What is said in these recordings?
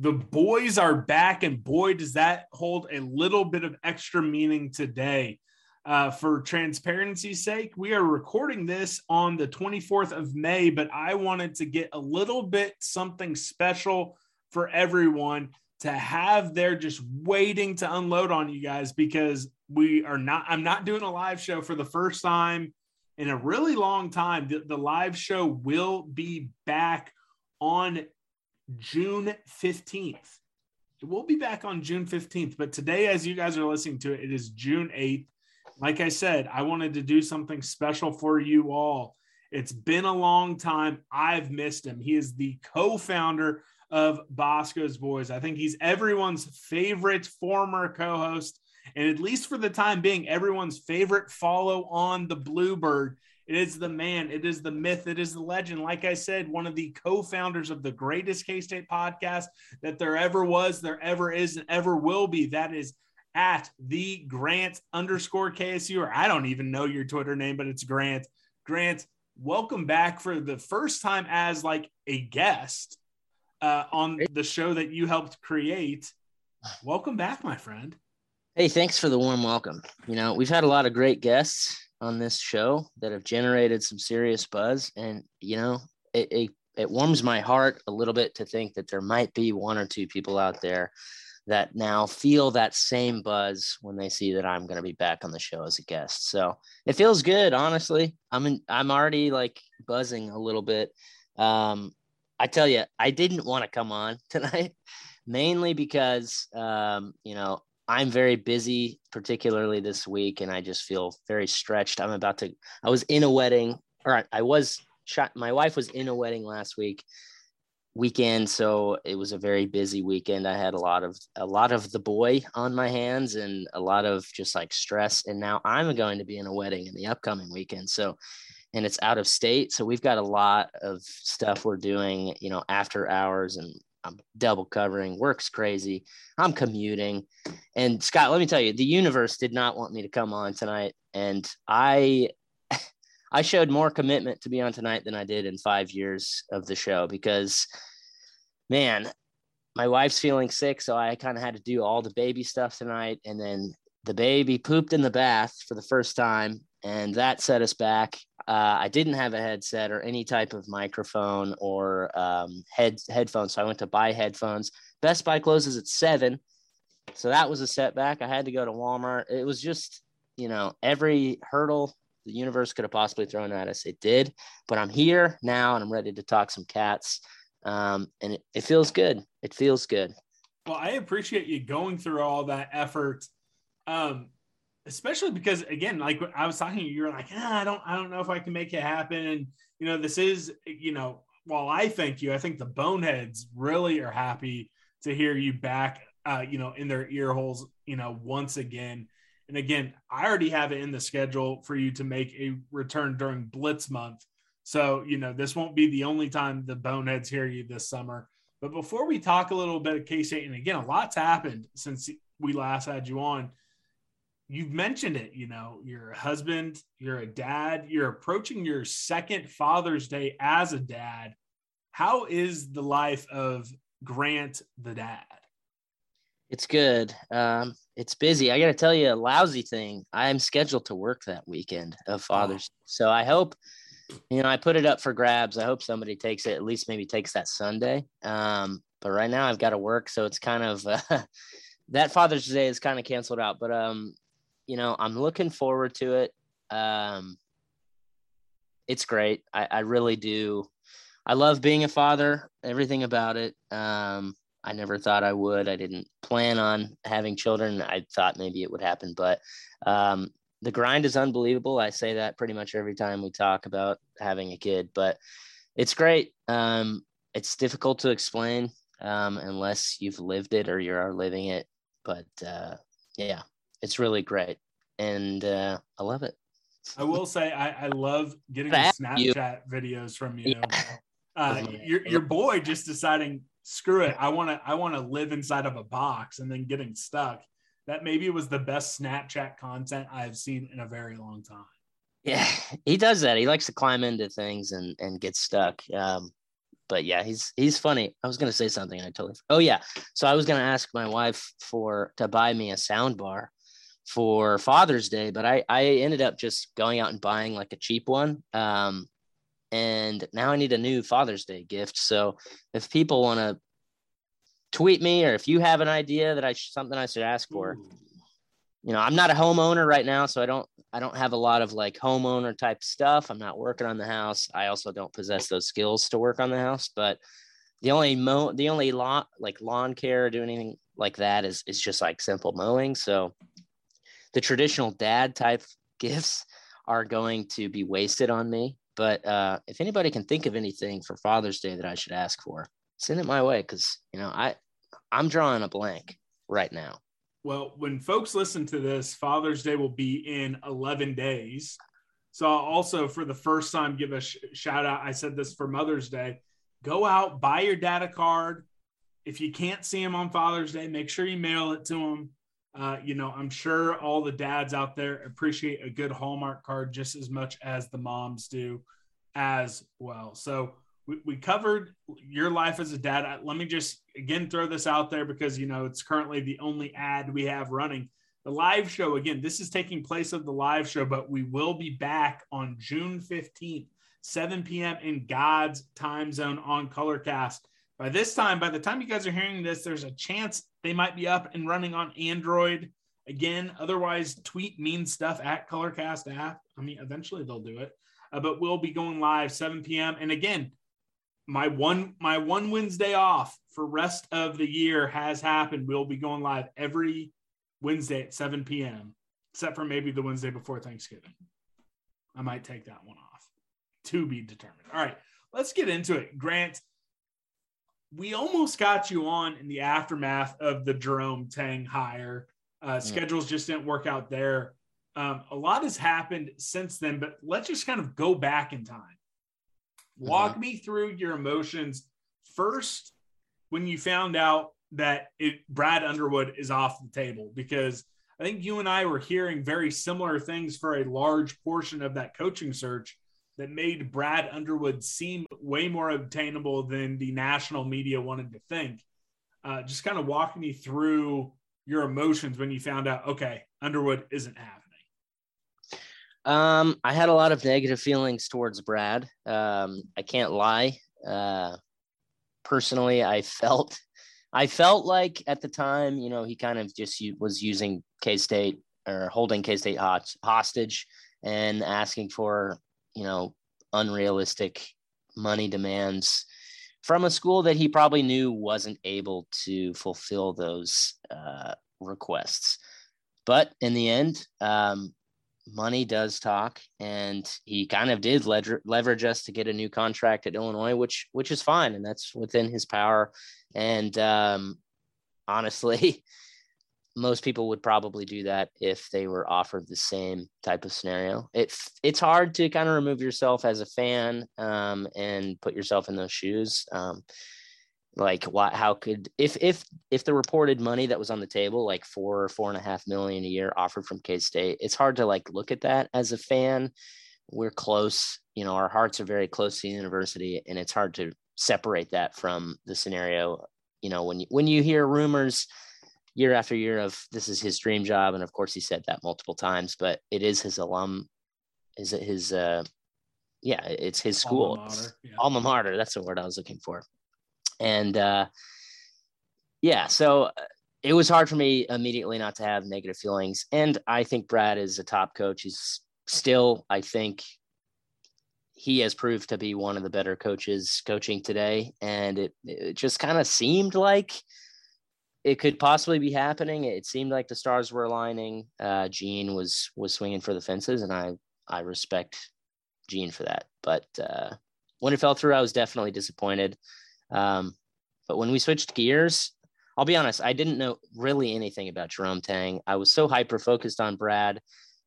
The boys are back, and boy, does that hold a little bit of extra meaning today. Uh, for transparency's sake, we are recording this on the 24th of May, but I wanted to get a little bit something special for everyone to have there just waiting to unload on you guys because we are not, I'm not doing a live show for the first time in a really long time. The, the live show will be back on June 15th. We'll be back on June 15th, but today, as you guys are listening to it, it is June 8th. Like I said, I wanted to do something special for you all. It's been a long time. I've missed him. He is the co founder of Boscoe's Boys. I think he's everyone's favorite former co host, and at least for the time being, everyone's favorite follow on the Bluebird. It is the man, it is the myth, it is the legend. Like I said, one of the co founders of the greatest K State podcast that there ever was, there ever is, and ever will be. That is at the Grant underscore KSU, or I don't even know your Twitter name, but it's Grant. Grant, welcome back for the first time as like a guest uh, on the show that you helped create. Welcome back, my friend. Hey, thanks for the warm welcome. You know, we've had a lot of great guests on this show that have generated some serious buzz. And, you know, it, it, it warms my heart a little bit to think that there might be one or two people out there that now feel that same buzz when they see that I'm going to be back on the show as a guest. So it feels good, honestly. I'm in, I'm already like buzzing a little bit. Um, I tell you, I didn't want to come on tonight, mainly because um, you know I'm very busy, particularly this week, and I just feel very stretched. I'm about to, I was in a wedding, or I was shot, my wife was in a wedding last week weekend so it was a very busy weekend i had a lot of a lot of the boy on my hands and a lot of just like stress and now i'm going to be in a wedding in the upcoming weekend so and it's out of state so we've got a lot of stuff we're doing you know after hours and I'm double covering, works crazy. I'm commuting. And Scott, let me tell you, the universe did not want me to come on tonight. And I I showed more commitment to be on tonight than I did in five years of the show because man, my wife's feeling sick. So I kind of had to do all the baby stuff tonight. And then the baby pooped in the bath for the first time. And that set us back. Uh, I didn't have a headset or any type of microphone or um, head headphones, so I went to buy headphones. Best Buy closes at seven, so that was a setback. I had to go to Walmart. It was just, you know, every hurdle the universe could have possibly thrown at us, it did. But I'm here now, and I'm ready to talk some cats, um, and it, it feels good. It feels good. Well, I appreciate you going through all that effort. Um, especially because again, like I was talking, you were like, ah, I don't, I don't know if I can make it happen. And you know, this is, you know, while I thank you, I think the boneheads really are happy to hear you back, uh, you know, in their ear holes, you know, once again. And again, I already have it in the schedule for you to make a return during Blitz month. So, you know, this won't be the only time the boneheads hear you this summer. But before we talk a little bit of K State, and again, a lot's happened since we last had you on you've mentioned it you know you're a husband you're a dad you're approaching your second father's day as a dad how is the life of grant the dad it's good um, it's busy i gotta tell you a lousy thing i'm scheduled to work that weekend of fathers oh. so i hope you know, I put it up for grabs. I hope somebody takes it, at least maybe takes that Sunday. Um, but right now I've got to work. So it's kind of, uh, that Father's Day is kind of canceled out, but, um, you know, I'm looking forward to it. Um, it's great. I, I really do. I love being a father, everything about it. Um, I never thought I would. I didn't plan on having children. I thought maybe it would happen, but um, the grind is unbelievable. I say that pretty much every time we talk about having a kid, but it's great. Um, it's difficult to explain um, unless you've lived it or you are living it. But uh, yeah, it's really great, and uh, I love it. I will say I, I love getting the Snapchat you. videos from you. Yeah. Uh, your your boy just deciding screw it. I want to I want to live inside of a box and then getting stuck. That maybe was the best Snapchat content I've seen in a very long time. Yeah, he does that. He likes to climb into things and and get stuck. Um, but yeah, he's he's funny. I was gonna say something. I totally. Oh yeah. So I was gonna ask my wife for to buy me a sound bar for Father's Day, but I I ended up just going out and buying like a cheap one. Um, and now I need a new Father's Day gift. So if people want to tweet me or if you have an idea that I something I should ask for, you know, I'm not a homeowner right now, so I don't I don't have a lot of like homeowner type stuff. I'm not working on the house. I also don't possess those skills to work on the house, but the only mo the only lawn like lawn care or do anything like that is is just like simple mowing. So the traditional dad type gifts are going to be wasted on me but uh, if anybody can think of anything for Father's Day that I should ask for, send it my way because you know I I'm drawing a blank right now. Well, when folks listen to this, Father's Day will be in 11 days. So I'll also, for the first time, give a sh- shout out. I said this for Mother's Day. Go out, buy your dad a card. If you can't see him on Father's Day, make sure you mail it to him. Uh, you know, I'm sure all the dads out there appreciate a good Hallmark card just as much as the moms do as well. So we, we covered your life as a dad. Let me just again throw this out there because, you know, it's currently the only ad we have running. The live show, again, this is taking place of the live show, but we will be back on June 15th, 7 p.m. in God's time zone on Colorcast. By this time, by the time you guys are hearing this, there's a chance they might be up and running on Android again. Otherwise, tweet mean stuff at Colorcast app. I mean, eventually they'll do it, uh, but we'll be going live 7 p.m. And again, my one my one Wednesday off for rest of the year has happened. We'll be going live every Wednesday at 7 p.m. except for maybe the Wednesday before Thanksgiving. I might take that one off to be determined. All right, let's get into it. Grant, we almost got you on in the aftermath of the Jerome Tang hire. Uh, mm. Schedules just didn't work out there. Um, a lot has happened since then, but let's just kind of go back in time. Walk mm-hmm. me through your emotions first when you found out that it, Brad Underwood is off the table, because I think you and I were hearing very similar things for a large portion of that coaching search that made Brad Underwood seem way more obtainable than the national media wanted to think. Uh, just kind of walk me through your emotions when you found out, okay, Underwood isn't happening. Um, I had a lot of negative feelings towards Brad. Um, I can't lie. Uh, personally, I felt, I felt like at the time, you know, he kind of just was using K State or holding K State hostage and asking for you know, unrealistic money demands from a school that he probably knew wasn't able to fulfill those uh, requests. But in the end, um, money does talk, and he kind of did lever- leverage us to get a new contract at Illinois, which which is fine, and that's within his power. And um, honestly, most people would probably do that if they were offered the same type of scenario. It it's hard to kind of remove yourself as a fan um, and put yourself in those shoes. Um, like what? How could if if if the reported money that was on the table, like four or four and a half million a year offered from K State, it's hard to like look at that as a fan. We're close, you know, our hearts are very close to the university, and it's hard to separate that from the scenario. You know, when you when you hear rumors year after year of this is his dream job and of course he said that multiple times but it is his alum is it his uh yeah, it's his school, Alma mater, yeah. alma mater. That's the word I was looking for. And uh, yeah, so uh, it was hard for me immediately not to have negative feelings. And I think Brad is a top coach. He's still, I think, he has proved to be one of the better coaches coaching today. And it, it just kind of seemed like it could possibly be happening. It seemed like the stars were aligning. Uh, Gene was was swinging for the fences, and I I respect Gene for that. But uh, when it fell through, I was definitely disappointed. Um, but when we switched gears, I'll be honest, I didn't know really anything about Jerome Tang. I was so hyper focused on Brad.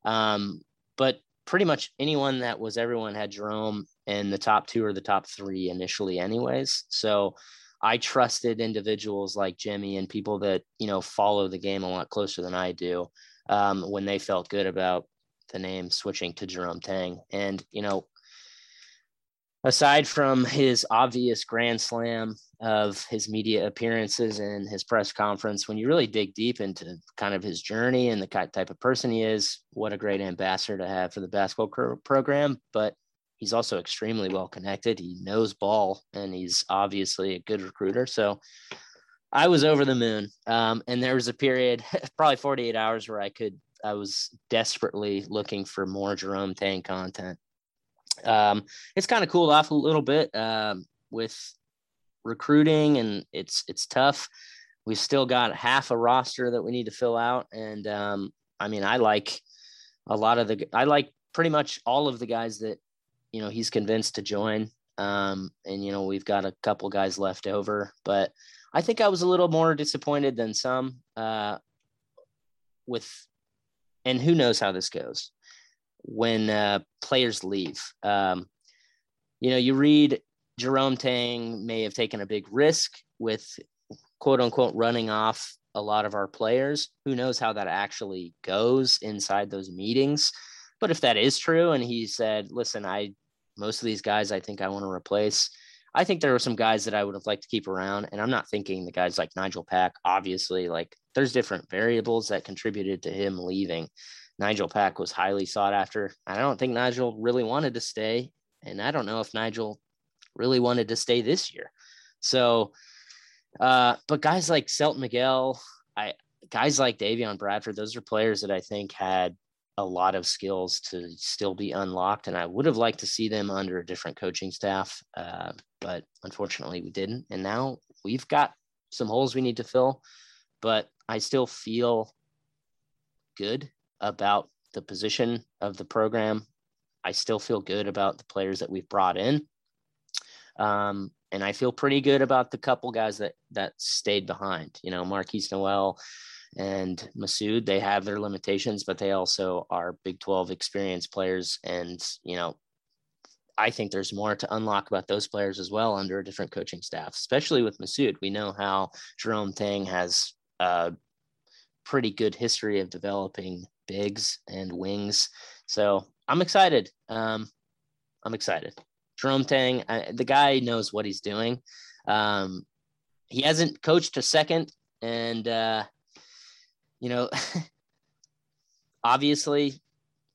Um, but pretty much anyone that was everyone had Jerome in the top two or the top three initially, anyways. So I trusted individuals like Jimmy and people that, you know, follow the game a lot closer than I do um, when they felt good about the name switching to Jerome Tang. And, you know, aside from his obvious grand slam of his media appearances and his press conference, when you really dig deep into kind of his journey and the type of person he is, what a great ambassador to have for the basketball program. But he's also extremely well connected. He knows ball and he's obviously a good recruiter. So I was over the moon. Um, and there was a period, probably 48 hours, where I could, I was desperately looking for more Jerome Tang content. Um, it's kind of cooled off a little bit um, with recruiting, and it's it's tough. We've still got half a roster that we need to fill out, and um, I mean, I like a lot of the, I like pretty much all of the guys that you know he's convinced to join. Um, and you know we've got a couple guys left over, but I think I was a little more disappointed than some uh, with, and who knows how this goes when uh, players leave. Um, you know, you read Jerome Tang may have taken a big risk with quote unquote running off a lot of our players. Who knows how that actually goes inside those meetings? But if that is true, and he said, listen, I, most of these guys I think I want to replace. I think there were some guys that I would have liked to keep around. And I'm not thinking the guys like Nigel Pack, obviously, like there's different variables that contributed to him leaving. Nigel Pack was highly sought after. I don't think Nigel really wanted to stay. And I don't know if Nigel really wanted to stay this year. So, uh, but guys like Selton Miguel, I guys like Davion Bradford, those are players that I think had a lot of skills to still be unlocked. And I would have liked to see them under a different coaching staff. Uh, but unfortunately we didn't. And now we've got some holes we need to fill, but I still feel good about the position of the program. I still feel good about the players that we've brought in. Um, and I feel pretty good about the couple guys that that stayed behind. You know, Markquis Nowell and Massoud, they have their limitations, but they also are Big 12 experienced players. And, you know, I think there's more to unlock about those players as well under a different coaching staff, especially with Massoud. We know how Jerome Tang has a pretty good history of developing bigs and wings. So I'm excited. Um, I'm excited. Jerome Tang, I, the guy knows what he's doing. Um, he hasn't coached a second, and uh, you know, obviously,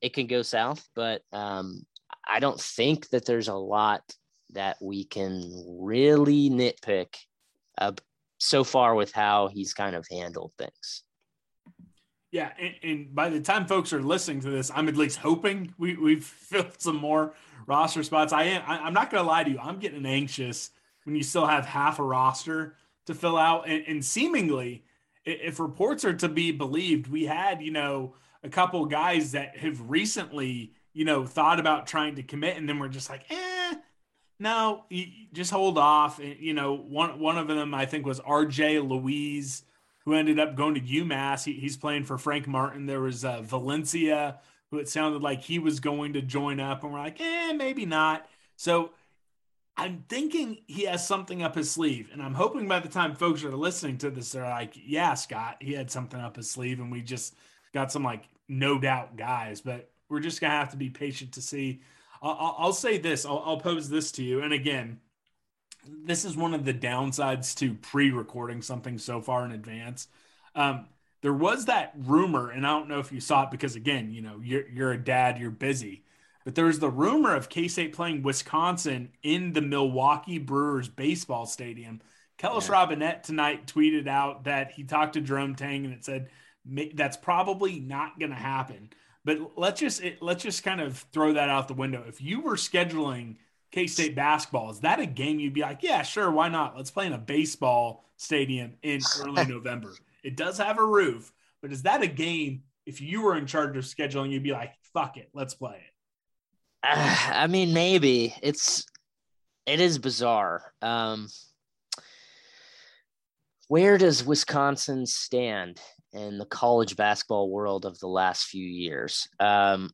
it can go south. But um, I don't think that there's a lot that we can really nitpick so far with how he's kind of handled things. Yeah, and, and, by the time folks are listening to this, I'm at least hoping we, we've filled some more roster spots. I am. I, am not going to lie to you. I'm getting anxious when you still have half a roster to fill out, and, and seemingly, if reports are to be believed, we had you know a couple guys that have recently you know thought about trying to commit, and then we're just like, eh, no, just hold off. And you know, one one of them I think was R.J. Luis who ended up going to UMass. He, he's playing for Frank Martin. There was uh, Valencia, who it sounded like he was going to join up, and we're like, eh, maybe not. So I'm thinking he has something up his sleeve, and I'm hoping by the time folks are listening to this, they're like, yeah, Scott, he had something up his sleeve, and we just got some like no doubt guys, but we're just gonna have to be patient to see. I'll, I'll say this. I'll, I'll pose this to you, and again, this is one of the downsides to pre-recording something so far in advance. Um, there was that rumor, and I don't know if you saw it because again, you know, you're you're a dad, you're busy. But there was the rumor of K State playing Wisconsin in the Milwaukee Brewers baseball stadium. Kellis yeah. Robinett tonight tweeted out that he talked to Jerome Tang and it said that's probably not going to happen. But let's just let's just kind of throw that out the window. If you were scheduling K State basketball, is that a game you'd be like, yeah, sure, why not? Let's play in a baseball stadium in early November. It does have a roof, but is that a game? If you were in charge of scheduling, you'd be like, fuck it, let's play it. Uh, I mean, maybe it's it is bizarre. Um, where does Wisconsin stand in the college basketball world of the last few years? Um,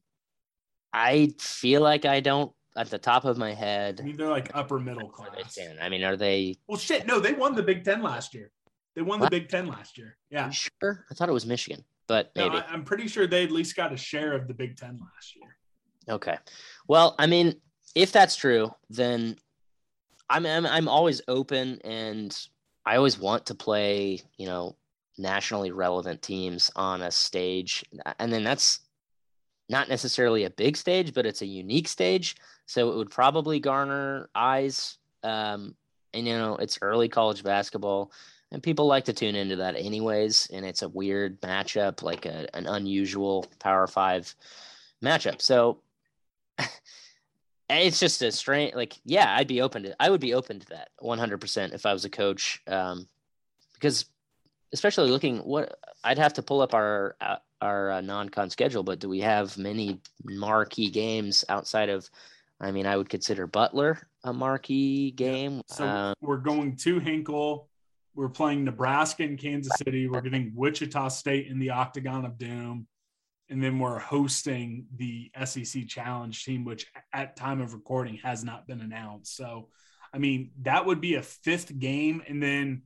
I feel like I don't at the top of my head. I mean, they're like upper middle class. I mean, are they? Well, shit. No, they won the Big Ten last year. They won what? the Big Ten last year. Yeah. sure? I thought it was Michigan, but maybe. No, I'm pretty sure they at least got a share of the Big Ten last year. Okay. Well, I mean, if that's true, then I'm, I'm I'm always open and I always want to play, you know, nationally relevant teams on a stage. And then that's not necessarily a big stage, but it's a unique stage. So it would probably garner eyes. Um, and, you know, it's early college basketball, and people like to tune into that anyways. And it's a weird matchup, like a, an unusual Power Five matchup. So it's just a strange like yeah i'd be open to i would be open to that 100% if i was a coach um, because especially looking what i'd have to pull up our uh, our uh, non-con schedule but do we have many marquee games outside of i mean i would consider butler a marquee game so um, we're going to hinkle. We're playing nebraska and kansas city. We're getting wichita state in the octagon of doom and then we're hosting the SEC Challenge team, which at time of recording has not been announced. So, I mean, that would be a fifth game, and then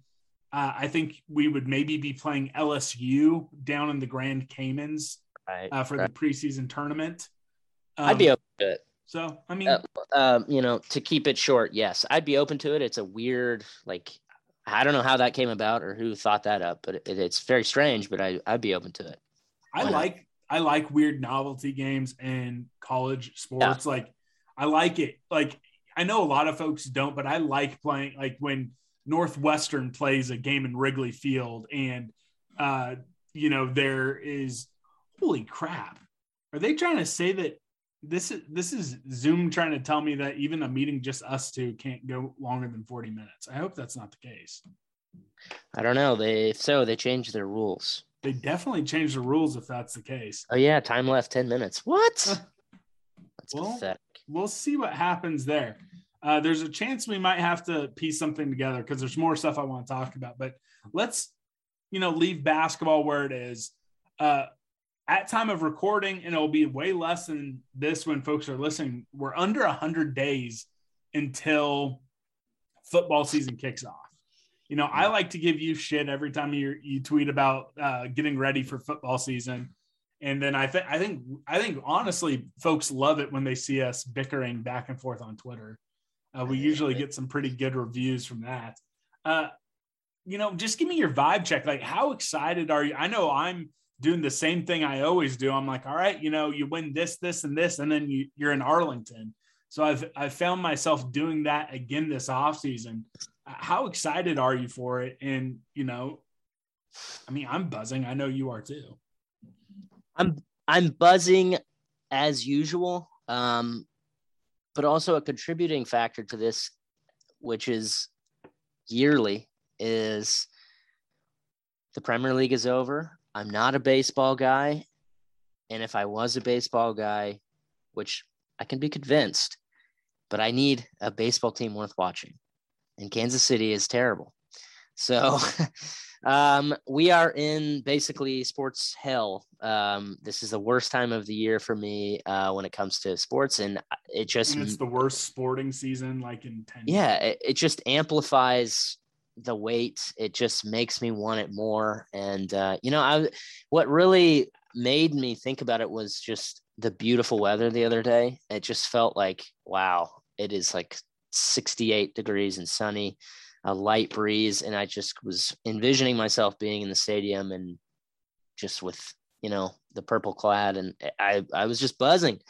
uh, I think we would maybe be playing LSU down in the Grand Caymans right, uh, for right. the preseason tournament. Um, I'd be open to it. So, I mean, uh, uh, you know, to keep it short, yes, I'd be open to it. It's a weird, like, I don't know how that came about or who thought that up, but it, it's very strange. But I, I'd be open to it. I like I like weird novelty games in college sports. Yeah. Like I like it. Like I know a lot of folks don't, but I like playing like when Northwestern plays a game in Wrigley Field and uh you know there is holy crap. Are they trying to say that this is this is Zoom trying to tell me that even a meeting just us two can't go longer than 40 minutes. I hope that's not the case. I don't know. They if so, they changed their rules. They definitely changed the rules if that's the case. Oh yeah, time left ten minutes. What? that's well, pathetic. We'll see what happens there. Uh, there's a chance we might have to piece something together because there's more stuff I want to talk about. But let's, you know, leave basketball where it is. Uh, at time of recording, and it'll be way less than this when folks are listening. We're under hundred days until football season kicks off you know, I like to give you shit every time you you tweet about uh, getting ready for football season, and then I think I think I think honestly, folks love it when they see us bickering back and forth on Twitter. Uh, we usually get some pretty good reviews from that. Uh, you know, just give me your vibe check. Like, how excited are you? I know I'm doing the same thing I always do. I'm like, all right, you know, you win this, this, and this, and then you, you're in Arlington. So I've I've found myself doing that again this off season how excited are you for it? And you know, I mean, I'm buzzing. I know you are too. I'm I'm buzzing as usual. Um, but also a contributing factor to this, which is yearly, is the Premier League is over. I'm not a baseball guy. And if I was a baseball guy, which I can be convinced, but I need a baseball team worth watching and Kansas City is terrible. So um, we are in basically sports hell. Um, this is the worst time of the year for me uh, when it comes to sports, and it just and it's the worst sporting season like in ten. Yeah, it, it, just amplifies the weight. It just makes me want it more. And uh, you know, I what really made me think about it was just the beautiful weather the other day. It just felt like wow, it is like 68 degrees and sunny, a light breeze. And I just was envisioning myself being in the stadium and just with, you know, the purple clad. And I, I was just buzzing.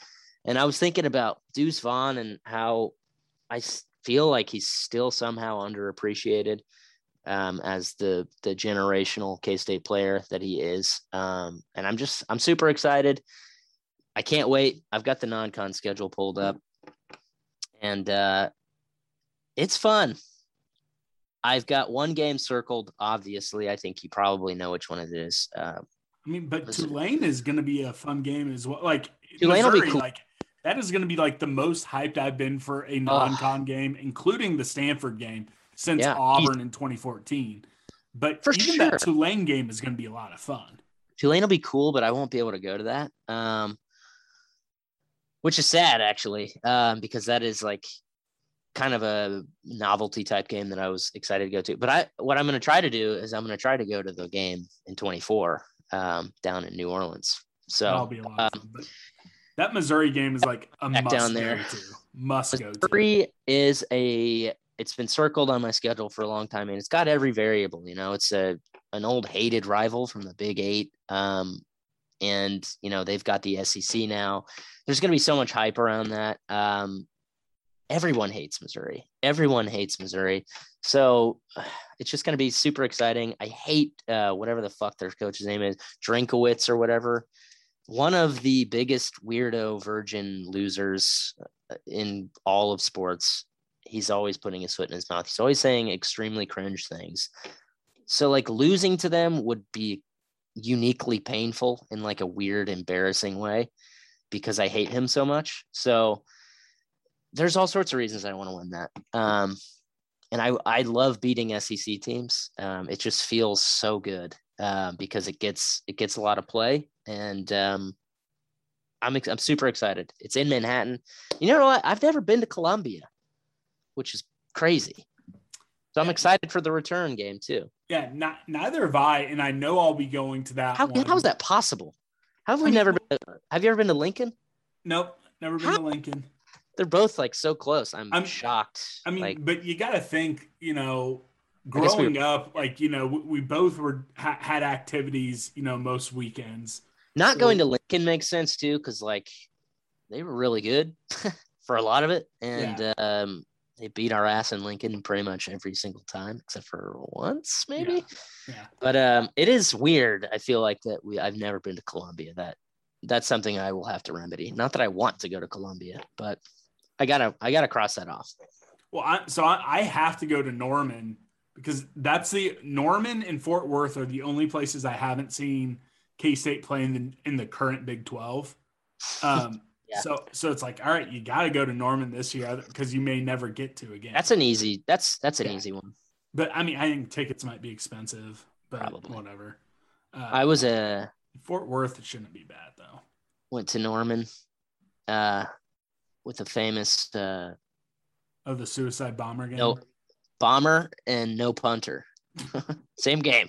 And I was thinking about Deuce Vaughn and how I feel like he's still somehow underappreciated um, as the the generational K State player that he is. Um, and I'm just I'm super excited. I can't wait. I've got the non-con schedule pulled up, and uh, it's fun. I've got one game circled. Obviously, I think you probably know which one it is. Uh, I mean, but Tulane is going to be a fun game as well. Like Tulane will be cool. like that is going to be like the most hyped I've been for a non-con game, including the Stanford game since Yeah, Auburn in 2014. But For even sure. that Tulane game is going to be a lot of fun. Tulane will be cool, but I won't be able to go to that. Um, which is sad actually, um, because that is like kind of a novelty type game that I was excited to go to. But I, what I'm going to try to do is I'm going to try to go to the game in 24 um, down in New Orleans. That'll So be a lot of fun. That Missouri game is like a must down go there. to. Must go to. Missouri is a it's been circled on my schedule for a long time and it's got every variable you know it's a an old hated rival from the big eight um and you know they've got the sec now there's going to be so much hype around that um everyone hates missouri everyone hates missouri so it's just going to be super exciting i hate uh whatever the fuck their coach's name is drinkowitz or whatever one of the biggest weirdo virgin losers uh, in all of sports. He's always putting his foot in his mouth. He's always saying extremely cringe things. So like losing to them would be uniquely painful in like a weird, embarrassing way because I hate him so much. So there's all sorts of reasons I want to win that. Um, and I I love beating SEC teams. Um, it just feels so good um, because it gets it gets a lot of play, and um, I'm ex- I'm super excited. It's in Manhattan. You know what? I've never been to Columbia, which is crazy. So I'm excited for the return game too. Yeah, not, neither have I, and I know I'll be going to that. How one. how is that possible? How have we I mean, never been? To, have you ever been to Lincoln? Nope, never been How- to Lincoln. They're both like so close. I'm, I'm- shocked. I mean, like but you got to think, you know, guess we growing up, like you know, we, we both were ha- had activities, you know, most weekends. not so- going to Lincoln makes sense too, because like they were really good for a lot of it, and um, they beat our ass in Lincoln pretty much every single time, except for once maybe. Yeah. But um, it is weird. I feel like that we I've never been to Columbia. That that's something I will have to remedy. Not that I want to go to Columbia, but I gotta I gotta cross that off. Well, I, so I, I have to go to Norman because that's the Norman and Fort Worth are the only places I haven't seen K State play in the, in the current Big Twelve. Um, Yeah. So so it's like, all right, you got to go to Norman this year because you may never get to again. That's an easy. That's that's an Yeah. easy one. but I mean, I think tickets might be expensive, but Probably. whatever. Uh, I was a Fort Worth. It shouldn't be bad though. went to Norman, uh, with a famous uh Oh, the suicide bomber game. No. bomber and no punter. Same game.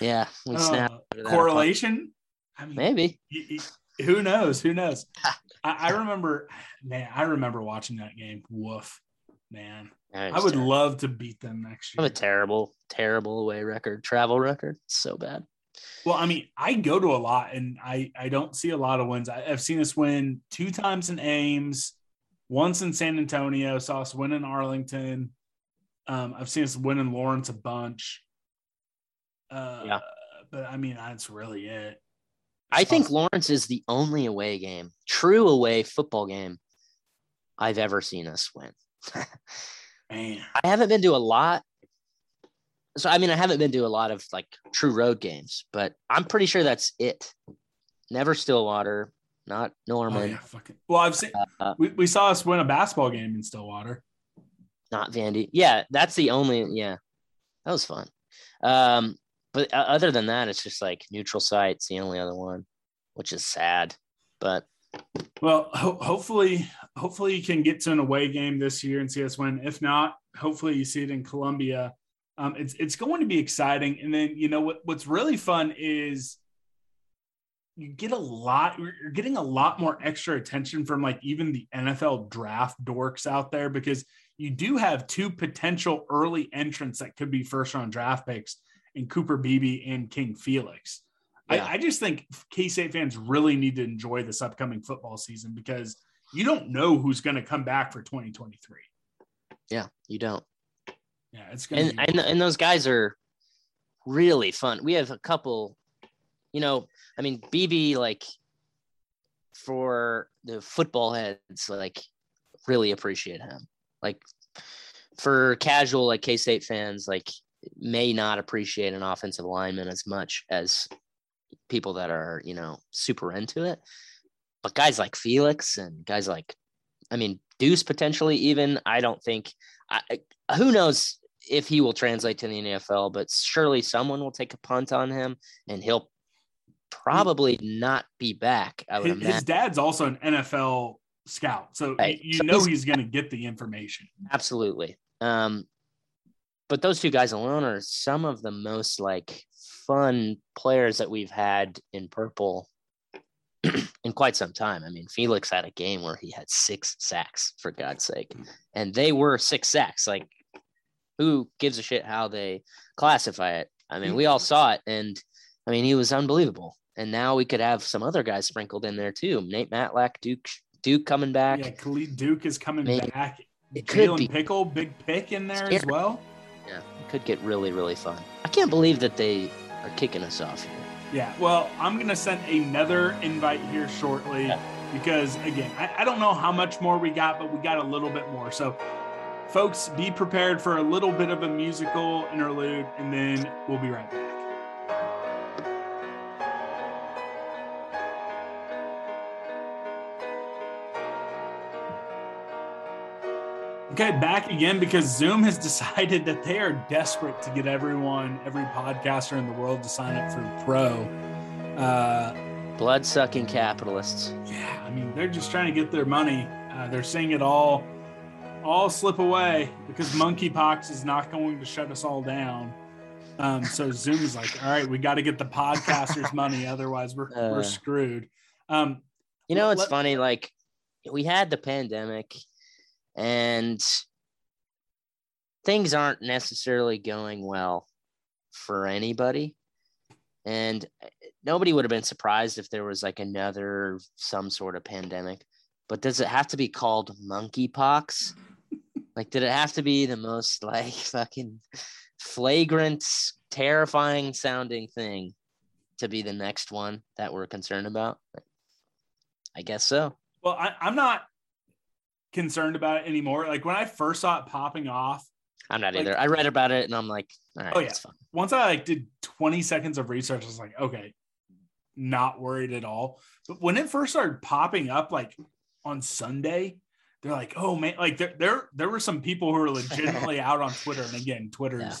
Yeah, we Uh, snapped. out of that correlation. I mean. Maybe. y- y- who knows? Who knows? I, I remember, man. I remember watching that game. Woof, man. I would terrible. love to beat them next year. I have a terrible, terrible away record, travel record. It's so bad. Well, I mean, I go to a lot, and I I don't see a lot of wins. I, I've seen us win two times in Ames, once in San Antonio. Saw us win in Arlington. Um, I've seen us win in Lawrence a bunch. Uh, Yeah. but I mean, that's really it. I think Awesome. Lawrence is the only away game, true away football game I've ever seen us win. man. I haven't been to a lot. So I mean, I haven't been to a lot of like true road games, but I'm pretty sure that's it. Never Stillwater, not Oh, Norman, yeah, fucking. Well, I've seen. uh, We, we saw us win a basketball game in Stillwater. not Vandy. Yeah, that's the only. Yeah, that was fun. Um, but uh, other than that, it's just like neutral sites, the only other one, which is sad. But Well, ho- hopefully, hopefully you can get to an away game this year and see us win. If not, hopefully you see it in Columbia. Um, it's it's going to be exciting. And then you know what what's really fun is you get a lot. You're getting a lot more extra attention from like even the NFL draft dorks out there because you do have two potential early entrants that could be first round draft picks in Cooper Beebe and King Felix. I, I just think K State fans really need to enjoy this upcoming football season because you don't know who's going to come back for 2023. Yeah, you don't. Yeah, it's And, and and those guys are really fun. We have a couple, you know, I mean, Beebe like for the football heads, like really appreciate him. Like for casual like K State fans, like may not appreciate an offensive lineman as much as people that are you know super into it. But guys like Felix and guys like, I mean, Deuce potentially even. I don't think. I, who knows if he will translate to the NFL, but surely someone will take a punt on him and he'll probably not be back. I would his, imagine. his dad's also an NFL scout, so Right. you, So know he's- he's going to get the information. Absolutely. Um, but those two guys alone are some of the most like fun players that we've had in purple in quite some time. I mean, Felix had a game where he had six sacks for God's sake, and they were six sacks. Like, who gives a shit how they classify it? I mean, we all mm-hmm. saw it, and I mean, he was unbelievable. And now we could have some other guys sprinkled in there too. Nate Matlack, Duke, Duke coming back. Yeah, Khalid Duke is coming Maybe. back. It could Jalen be. Pickle, big pick in there as well. Yeah, it could get really, really fun. I can't believe that they are kicking us off here. Yeah, well, I'm going to send another invite here shortly Yeah. because, again, I, I don't know how much more we got, but we got a little bit more. So, folks, be prepared for a little bit of a musical interlude, and then we'll be right back. Okay, back again because Zoom has decided that they are desperate to get everyone, every podcaster in the world to sign up for Pro. Uh, Blood sucking capitalists. yeah, I mean they're just trying to get their money. Uh, they're seeing it all, all slip away because monkeypox is not going to shut us all down. Um, so Zoom is like, all right, we got to get the podcasters' money, otherwise we're Uh. we're screwed. Um, You know, it's Let- funny. Like, we had the pandemic, and things aren't necessarily going well for anybody. And uh, nobody would have been surprised if there was like another some sort of pandemic. But does it have to be called monkeypox? Like, did it have to be the most like fucking flagrant, terrifying sounding thing to be the next one that we're concerned about? I guess so. Well, I, I'm not concerned about it anymore. Like when I first saw it popping off, I'm not Like- either. I read about it and I'm like, all right, Oh, yeah. fine. once I like did 20 seconds of research, I was like, okay, not worried at all. But when it first started popping up, like on Sunday, they're like, oh man, like there there there were some people who were legitimately out on Twitter, and again, Twitter's Yeah.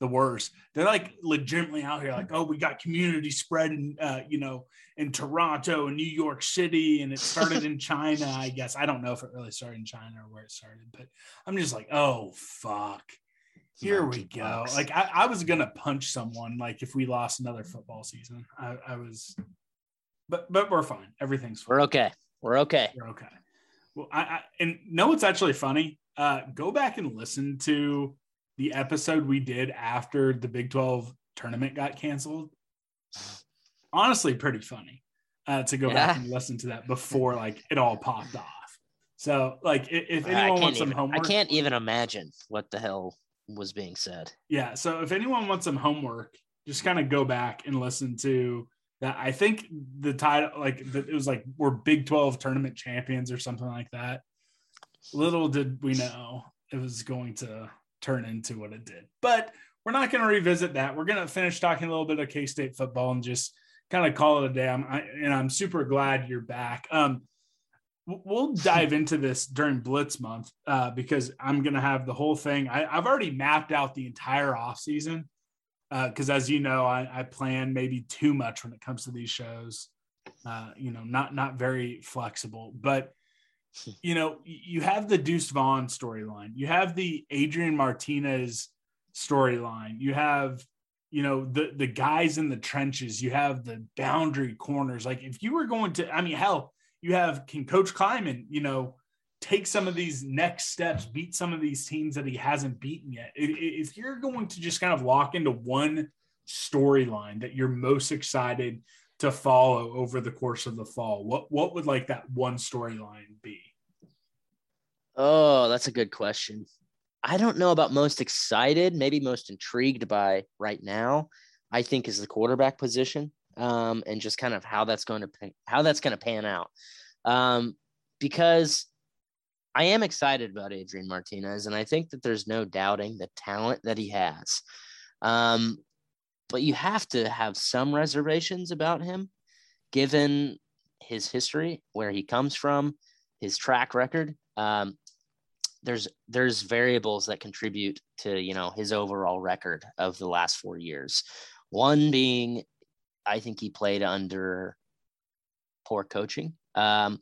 the worst. They're like legitimately out here, like, oh, we got community spread in, uh, you know, in Toronto and New York City, and it started in China. I guess I don't know if it really started in China or where it started, but I'm just like, oh fuck. Here we go. Like I, I was gonna punch someone like if we lost another football season. I, I was, but but we're fine. Everything's fine. We're okay. We're okay. We're okay. Well, I, I and know it's actually funny? Uh, go back and listen to the episode we did after the Big 12 tournament got canceled. Honestly, pretty funny uh, to go back and listen to that before like it all popped off. So, like, i- if anyone wants some even, I can't even imagine what the hell was being said. yeah. So, if anyone wants some homework, just kind of go back and listen to that. I think the title, like, it was like we're Big 12 tournament champions or something like that. Little did we know it was going to turn into what it did. But we're not going to revisit that. We're going to finish talking a little bit of K State football and just kind of call it a day. I'm, I, and I'm super glad you're back. Um, we'll dive into this during Blitz month uh, because I'm going to have the whole thing. I, I've already mapped out the entire off season because, as you know, I, I plan maybe too much when it comes to these shows. Uh, you know, not not very flexible, but you know, you have the Deuce Vaughn storyline, you have the Adrian Martinez storyline, you have you know the the guys in the trenches, you have the boundary corners. Like if you were going to, I mean, hell, you have can Coach Klieman, you know, take some of these next steps, beat some of these teams that he hasn't beaten yet. If you're going to just kind of lock into one storyline that you're most excited to follow over the course of the fall? What what would like that one storyline be? Oh, that's a good question. I don't know about most excited, maybe most intrigued by right now. I think is the quarterback position, um, and just kind of how that's going to pan, how that's going to pan out, um, because I am excited about Adrian Martinez, and I think that there's no doubting the talent that he has. Um, but you have to have some reservations about him, given his history, where he comes from, his track record. Um, there's there's variables that contribute to you know his overall record of the last four years. One being, I think he played under poor coaching. Um,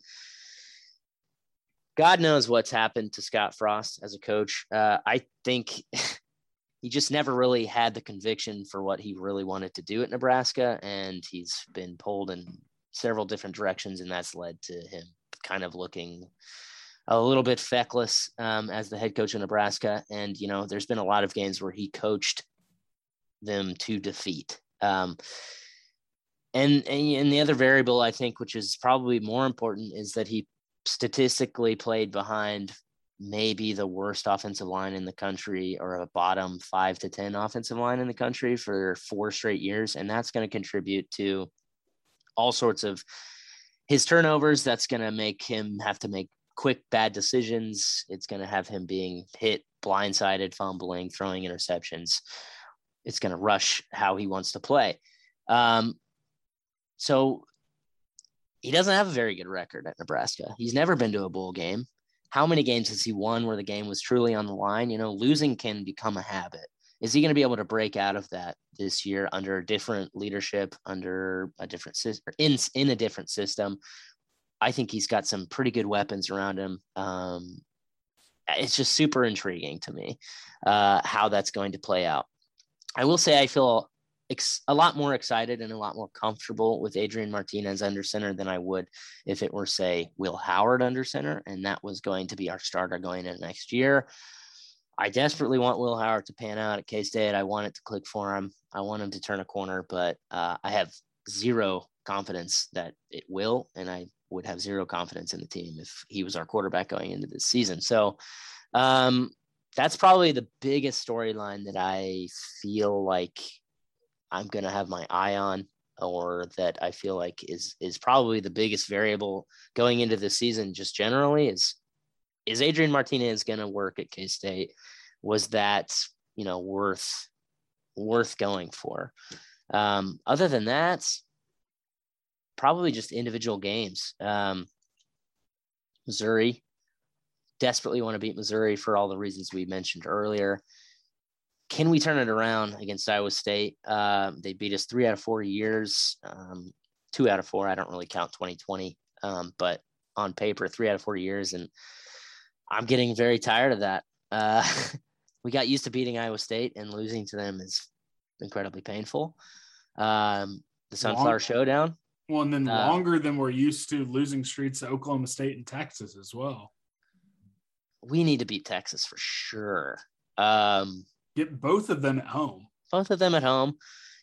God knows what's happened to Scott Frost as a coach. Uh, I think he just never really had the conviction for what he really wanted to do at Nebraska, and he's been pulled in several different directions, and that's led to him kind of looking a little bit feckless um, as the head coach of Nebraska. And, you know, there's been a lot of games where he coached them to defeat. Um, and, and the other variable, I think, which is probably more important, is that he statistically played behind maybe the worst offensive line in the country or a bottom five to 10 offensive line in the country for four straight years. And that's going to contribute to all sorts of his turnovers. That's going to make him have to make quick bad decisions. It's going to have him being hit, blindsided, fumbling, throwing interceptions. It's going to rush how he wants to play. Um, so he doesn't have a very good record at Nebraska. He's never been to a bowl game. How many games has he won where the game was truly on the line? You know, losing can become a habit. Is he going to be able to break out of that this year under a different leadership, under a different system, in in a different system, I think he's got some pretty good weapons around him. Um, it's just super intriguing to me uh, how that's going to play out. I will say I feel ex- a lot more excited and a lot more comfortable with Adrian Martinez under center than I would if it were, say, Will Howard under center, and that was going to be our starter going into next year. I desperately want Will Howard to pan out at K State. I want it to click for him. I want him to turn a corner, but uh, I have zero confidence that it will, and I would have zero confidence in the team if he was our quarterback going into this season. So um, that's probably the biggest storyline that I feel like I'm going to have my eye on or that I feel like is is probably the biggest variable going into the season just generally is is Adrian Martinez going to work at K-State was that you know worth worth going for um, other than that probably just individual games. Um, Missouri desperately want to beat Missouri for all the reasons we mentioned earlier. Can we turn it around against Iowa State? Uh, they beat us three out of four years, um, two out of four. I don't really count 2020, um, but on paper, three out of four years. And I'm getting very tired of that. Uh, we got used to beating Iowa State, and losing to them is incredibly painful. Um, the Sunflower Long, Showdown well, and then uh, longer than we're used to losing streets to Oklahoma State and Texas as well. We need to beat Texas for sure. Um, get both of them at home. Both of them at home.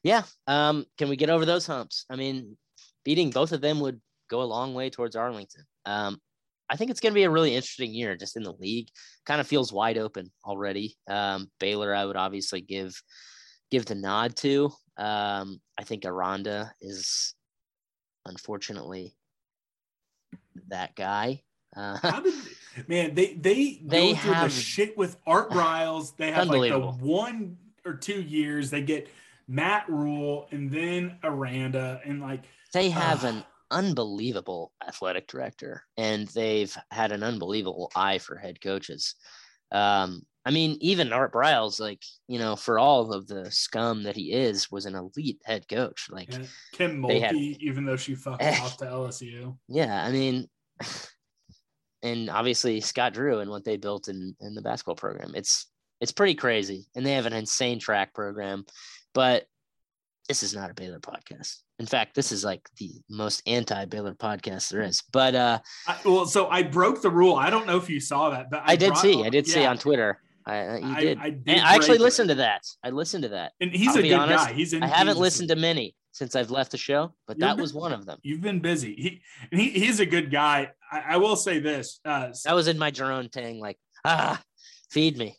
Yeah. Um, can we get over those humps? I mean, beating both of them would go a long way towards Arlington. Um, I think it's going to be a really interesting year just in the league. Kind of feels wide open already. Um, Baylor, I would obviously give give the nod to. Um, I think Aranda is unfortunately, that guy. Uh, How did man they they, they go through have, the shit with Art Briles? They have like the one or two years they get Matt Rhule and then Aranda and like they have uh, an unbelievable athletic director and they've had an unbelievable eye for head coaches. Um, I mean, even Art Briles, like, you know, for all of the scum that he is, was an elite head coach. Like. Kim Mulkey, had, even though she fucked off to LSU. Yeah, I mean, and obviously Scott Drew and what they built in in the basketball program. It's it's pretty crazy. And they have an insane track program. But this is not a Baylor podcast. In fact, this is like the most anti Baylor podcast there is. But uh I, well, so I broke the rule. I don't know if you saw that, but I, I did see. I did yeah. see on Twitter. I uh, you I- did. I did and I actually it. listened to that. I listened to that. And he's I'll a good honest, guy. He's in. I haven't listened to many since I've left the show, but You're that bu- was one of them. You've been busy. He he, he's a good guy. I, I will say this. Uh, That was in my Jerome Tang, like, ah, feed me.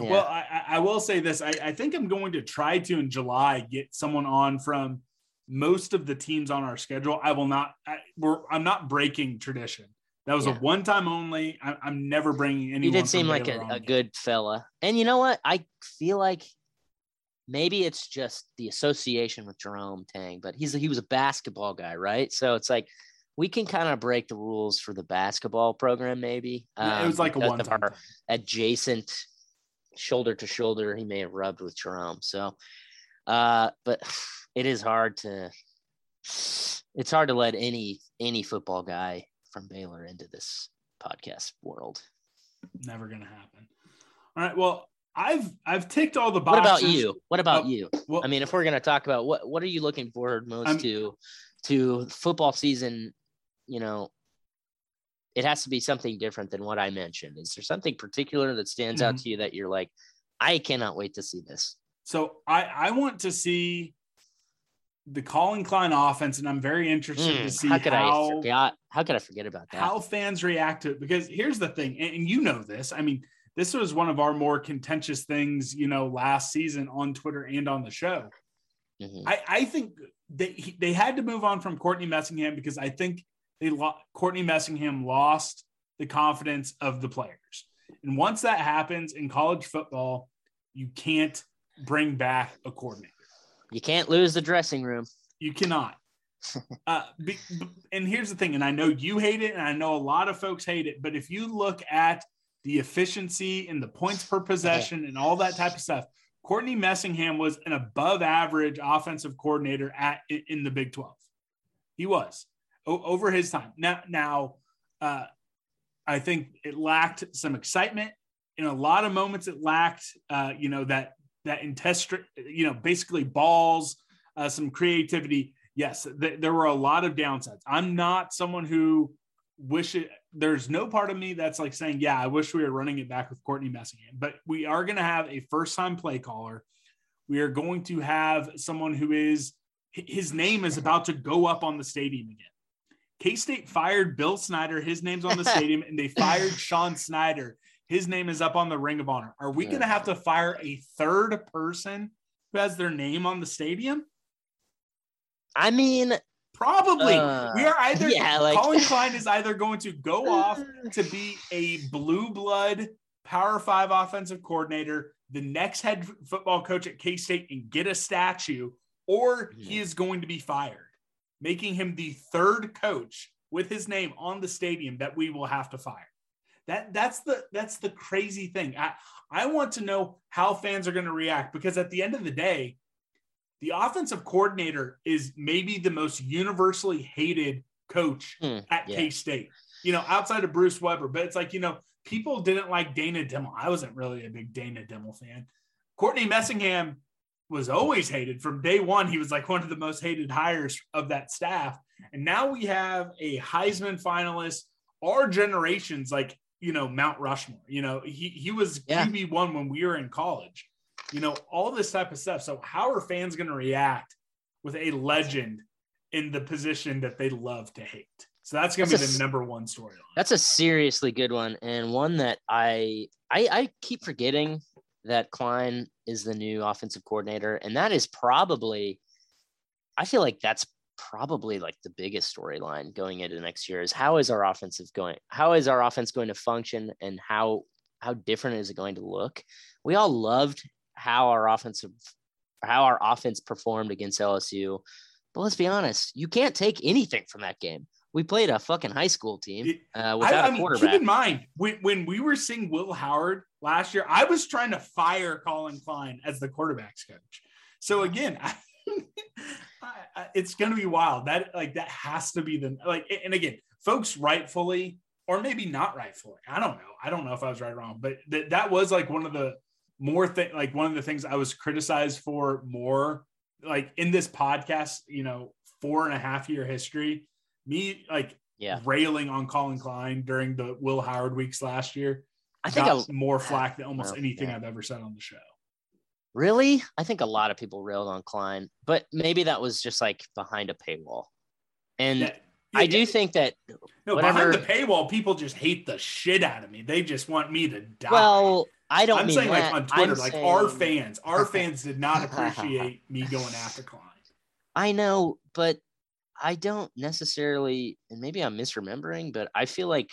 Yeah. Well, I, I- will say this. I, I think I'm going to try to in July get someone on from most of the teams on our schedule. I will not. I, we're, I'm not breaking tradition. That was a one time only. I, I'm never bringing anyone. he did seem like a, a good fella. And you know what? I feel like maybe it's just the association with Jerome Tang, but he's he was a basketball guy, right? So it's like we can kind of break the rules for the basketball program, maybe. Yeah, it was um, like a one of our adjacent shoulder to shoulder he may have rubbed with Jerome. So uh but it is hard to it's hard to let any any football guy from Baylor into this podcast world. Never gonna happen. All right. Well, I've I've ticked all the boxes. What about you? What about Oh, you? Well, I mean, if we're gonna talk about what what are you looking forward most I'm- to to football season, you know, it has to be something different than what I mentioned. Is there something particular that stands out Mhm. to you that you're like, I cannot wait to see this? so I I want to see the Collin Klein offense, and I'm very interested to Mm, see how could I how forget? How could I forget about that? how fans react to it because here's the thing and, and you know this i mean this was one of our more contentious things you know last season on twitter and on the show Mhm. i, I think they he- they had to move on from courtney messingham because i think they lo- courtney messingham lost the confidence of the players and once that happens in college football you can't bring back a coordinator You can't lose the dressing room. you cannot. uh, be, and here's the thing, and I know you hate it, and I know a lot of folks hate it, but if you look at the efficiency and the points per possession and all that type of stuff, Courtney Messingham was an above average offensive coordinator at in- the Big 12. He was o- over his time. Now, now, uh, I think it lacked some excitement. In a lot of moments, it lacked, uh, you know, that that intest, you know, basically balls, uh, some creativity. Yes, th- there were a lot of downsides. I'm not someone who wish it. There's no part of me that's like saying, yeah, I wish we were running it back with Courtney Messingham. But we are going to have a first time play caller. We are going to have someone who is his name is about to go up on the stadium again. K State fired Bill Snyder. His name's on the stadium, and they fired Sean Snyder. His name is up on the Ring of Honor. Are we going to have to fire a third person who has their name on the stadium? I mean, Probably. Uh, we are either yeah, like- Collin Klein is either going to go off to be a blue blood power five offensive coordinator, the next head football coach at K State and get a statue, or he is going to be fired, making him the third coach with his name on the stadium that we will have to fire. That that's the that's the crazy thing. I, I want to know how fans are going to react because at the end of the day, the offensive coordinator is maybe the most universally hated coach Hmm, at yeah. K State. You know, outside of Bruce Weber, but it's like you know, people didn't like Dana Dimel. I wasn't really a big Dana Dimel fan. Courtney Messingham was always hated from day one. He was like one of the most hated hires of that staff, and now we have a Heisman finalist. Our generation's like you know Mount Rushmore. You know, he he was Yeah. QB one when we were in college. You know, all this type of stuff. So how are fans going to react with a legend in the position that they love to hate? So that's going to be a the number one storyline. That's a seriously good one, and one that I I, I keep forgetting that Klein is the new offensive coordinator, and that is probably, I feel like that's probably like the biggest storyline going into next year is how is our offensive going? How is our offense going to function, and how how different is it going to look? We all loved how our offensive how our offense performed against LSU, but let's be honest, you can't take anything from that game. We played a fucking high school team uh, I, without I a mean, quarterback. keep in mind when, when we were seeing Will Howard last year, I was trying to fire Collin Klein as the quarterbacks coach. So again, I, I, I- it's going to be wild. That like that has to be the like. And again, folks rightfully or maybe not rightfully. I don't know. I don't know if I was right or wrong, but that that was like one of the more thing like one of the things I was criticized for more like in this podcast. You know, four and a half year history. Me like Yeah. railing on Collin Klein during the Will Howard weeks last year. I think got I, more flack than almost Well, anything yeah. I've ever said on the show. really, I think a lot of people railed on Klein, but maybe that was just like behind a paywall. And Yeah, I do think that No, whatever- behind the paywall, people just hate the shit out of me. They just want me to die. well, I don't I'm saying that. like on Twitter, I'm like our fans, our fans did not appreciate me going after Klein. I know, but I don't necessarily, and maybe I'm misremembering, but I feel like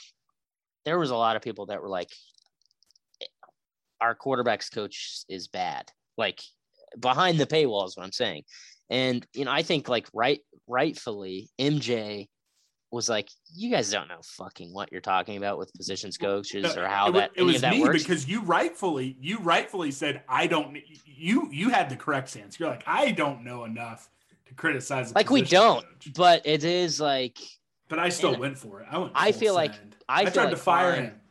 there was a lot of people that were like, "Eh, our quarterbacks coach is bad. Like behind the paywall is what I'm saying. And you know, I think like right rightfully MJ was like, you guys don't know fucking what you're talking about with positions coaches or how it, that it any was of that me works. because you rightfully you rightfully said I don't you you had the correct stance. You're like I don't know enough to criticize. like we don't, coach." but it is like but I still went for it. I went. I feel like- I I, feel tried like to fire Klein him.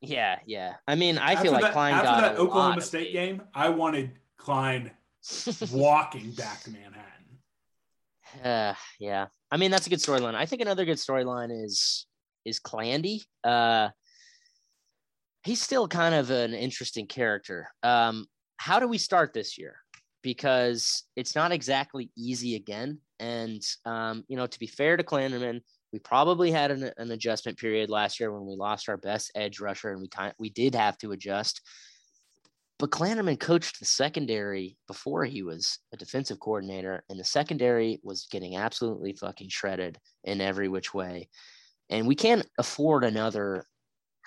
yeah, yeah. I mean, I after feel like that, Klein after got that Oklahoma State game. I wanted Klein walking back to Manhattan. Uh, yeah. I mean, that's a good storyline. I think another good storyline is is Clandy. Uh, he's still kind of an interesting character. Um, how do we start this year? Because it's not exactly easy again. And um, you know, to be fair to Klanderman, we probably had an, an adjustment period last year when we lost our best edge rusher, and we kind we did have to adjust. But Klanderman coached the secondary before he was a defensive coordinator, and the secondary was getting absolutely fucking shredded in every which way. And we can't afford another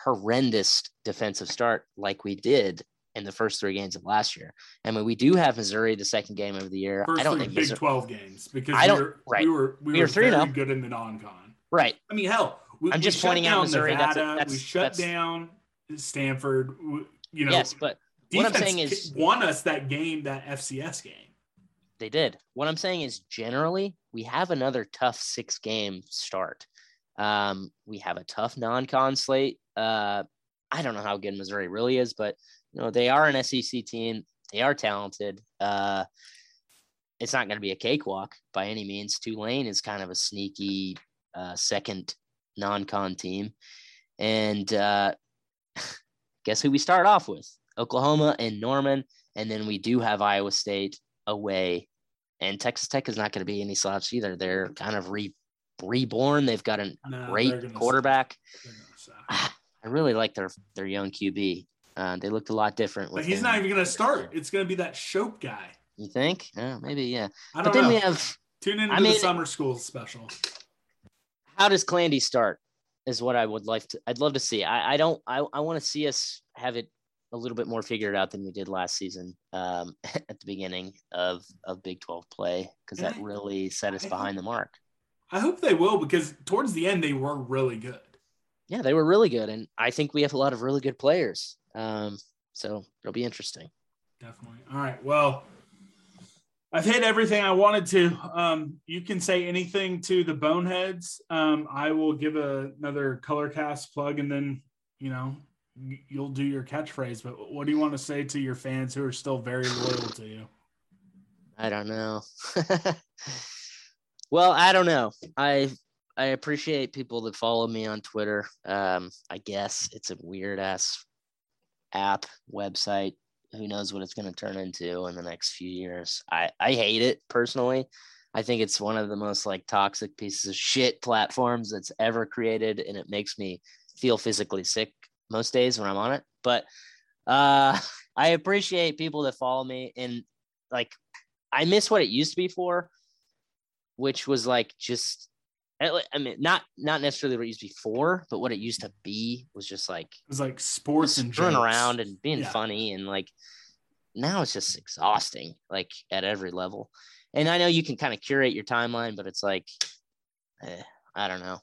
horrendous defensive start like we did in the first three games of last year. I mean, we do have Missouri the second game of the year. First I don't think Big Missouri, Twelve games because I don't- we were, right. we were we, We were, 3-0. very oh. good in the non-con. right. I mean, hell, we, I'm just pointing out Missouri, that's a- Nevada, we shut that's- down Stanford. You know, yes, but what I'm saying is- won us that game, that FCS game. They did. What I'm saying is generally we have another tough six game start. Um, we have a tough non-con slate. Uh, I don't know how good Missouri really is, but you know they are an SEC team. They are talented. Uh, it's not going to be a cakewalk by any means. Tulane is kind of a sneaky uh, second non-con team, and uh, guess who we start off with? Oklahoma and Norman, and then we do have Iowa State away. And Texas Tech is not going to be any slouch either. They're kind of re- reborn. They've got a No, great they're gonna suck. quarterback. They're gonna suck. I really like their their young QB. Uh, they looked a lot different. But he's him. not even going to start. It's going to be that Shope guy. You think? Yeah, maybe. Yeah. I don't then know. we have Tune into I the mean- summer school special. how does Clandy start? Is what I would like to. I'd love to see. I I don't. I I want to see us have it a little bit more figured out than we did last season um, at the beginning of of Big Twelve play because that Yeah. really set us I- behind the mark. I hope they will because towards the end they were really good. Yeah, they were really good, and I think we have a lot of really good players. Um, so it'll be interesting. Definitely. All right. Well, I've hit everything I wanted to. Um, you can say anything to the boneheads. Um, I will give a, another color cast plug, and then you know you'll do your catchphrase. But what do you want to say to your fans who are still very loyal to you? I don't know. well, I don't know. I I appreciate people that follow me on Twitter. Um, I guess it's a weird ass app website. Who knows what it's going to turn into in the next few years? I I hate it personally. I think it's one of the most like toxic pieces of shit platforms that's ever created, and it makes me feel physically sick most days when I'm on it. But uh, I appreciate people that follow me, and like I miss what it used to be for, which was like just I mean not not necessarily what it used to be for, but what it used to be was just like It was like sports and jokes. around and being Yeah. funny and like now it's just exhausting like at every level. And I know you can kind of curate your timeline, but it's like eh, I don't know.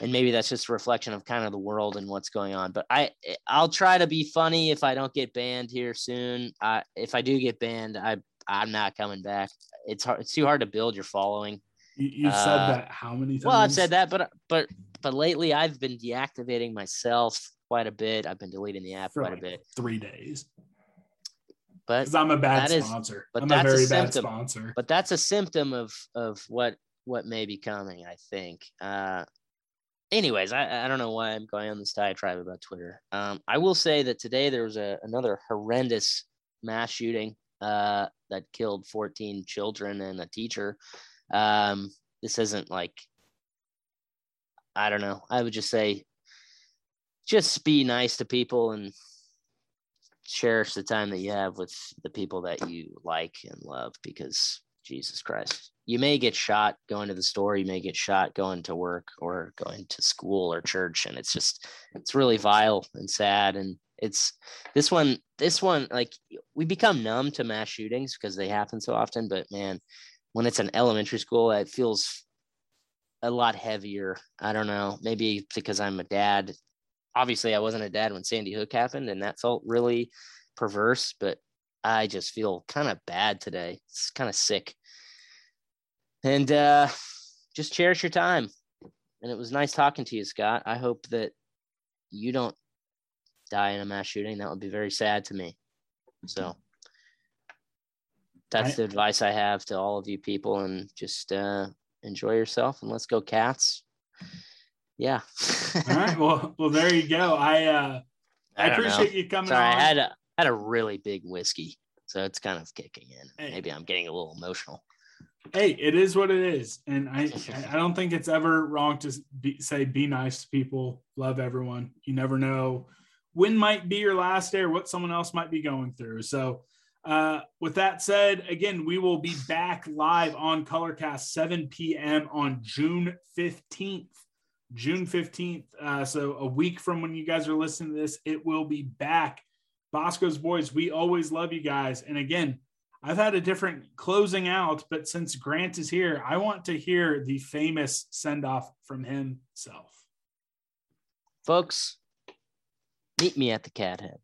And maybe that's just a reflection of kind of the world and what's going on. But I I'll try to be funny if I don't get banned here soon. I if I do get banned, I I'm not coming back. It's hard. It's too hard to build your following. You, you've Uh, said that how many times? Well, I've said that, but but but lately I've been deactivating myself quite a bit. I've been deleting the app quite like a bit. three days But because I'm a bad that is- sponsor. but I'm that's a a very bad sponsor. but that's a symptom of of what what may be coming. I think. Uh, anyways, I, I don't know why I'm going on this diatribe about Twitter. Um, I will say that today there was a, another horrendous mass shooting uh, that killed 14 children and a teacher. Um, this isn't like, I don't know. I would just say, just be nice to people and cherish the time that you have with the people that you like and love because Jesus Christ. You may get shot going to the store, you may get shot going to work or going to school or church. And it's just, it's really vile and sad. And it's this one, this one, like we become numb to mass shootings because they happen so often. But man, when it's an elementary school, it feels a lot heavier. I don't know, maybe because I'm a dad. Obviously, I wasn't a dad when Sandy Hook happened, and that felt really perverse, but I just feel kind of bad today. It's kind of sick. And uh, just cherish your time. And it was nice talking to you, Scott. I hope that you don't die in a mass shooting. That would be very sad to me. So that's I, the advice I have to all of you people. And just uh, enjoy yourself and let's go, cats. Yeah. all right. Well, well, there you go. I uh, I, I appreciate know. you coming. Sorry, on. I had a had a really big whiskey, so it's kind of kicking in. Hey. Maybe I'm getting a little emotional. Hey, it is what it is, and I I don't think it's ever wrong to be, say be nice to people, love everyone. You never know when might be your last day or what someone else might be going through. So, uh, with that said, again, we will be back live on Colorcast 7 p.m. on June 15th. June 15th. Uh, so, a week from when you guys are listening to this, it will be back. Boscoe's boys, we always love you guys. And again, I've had a different closing out, but since Grant is here, I want to hear the famous send off from himself. Folks, meet me at the cat head.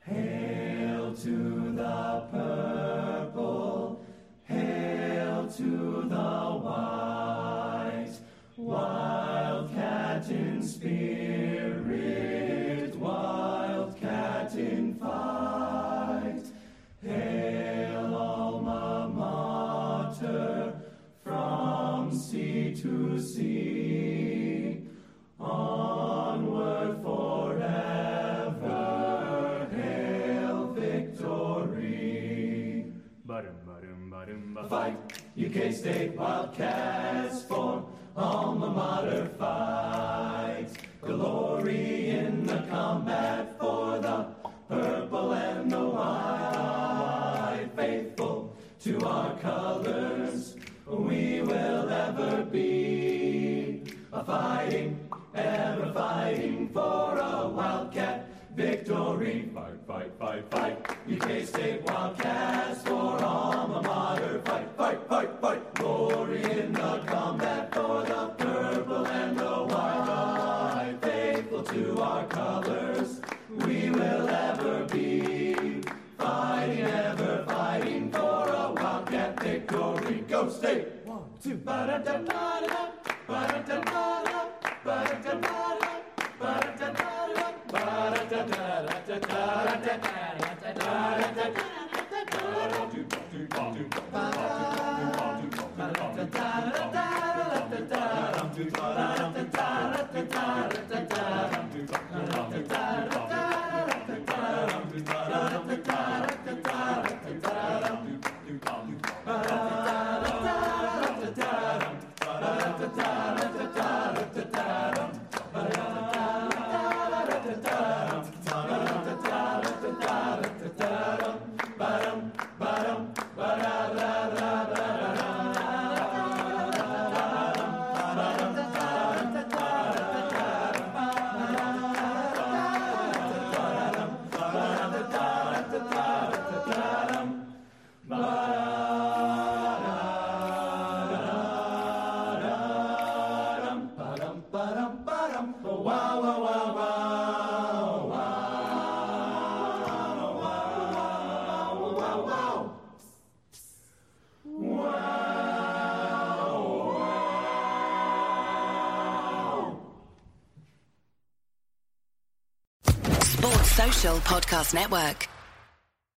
Hail to the purple, hail to the white, wildcat in spirit. UK State Wildcats for alma mater fight. Glory in the combat for the purple and the white. Faithful to our colors, we will ever be. A fighting, ever fighting for a wildcat victory. Fight, fight, fight, fight. UK State Wildcats for alma state! One, two, ba-da-da-da-da, ba-da-da-da-da, Podcast Network.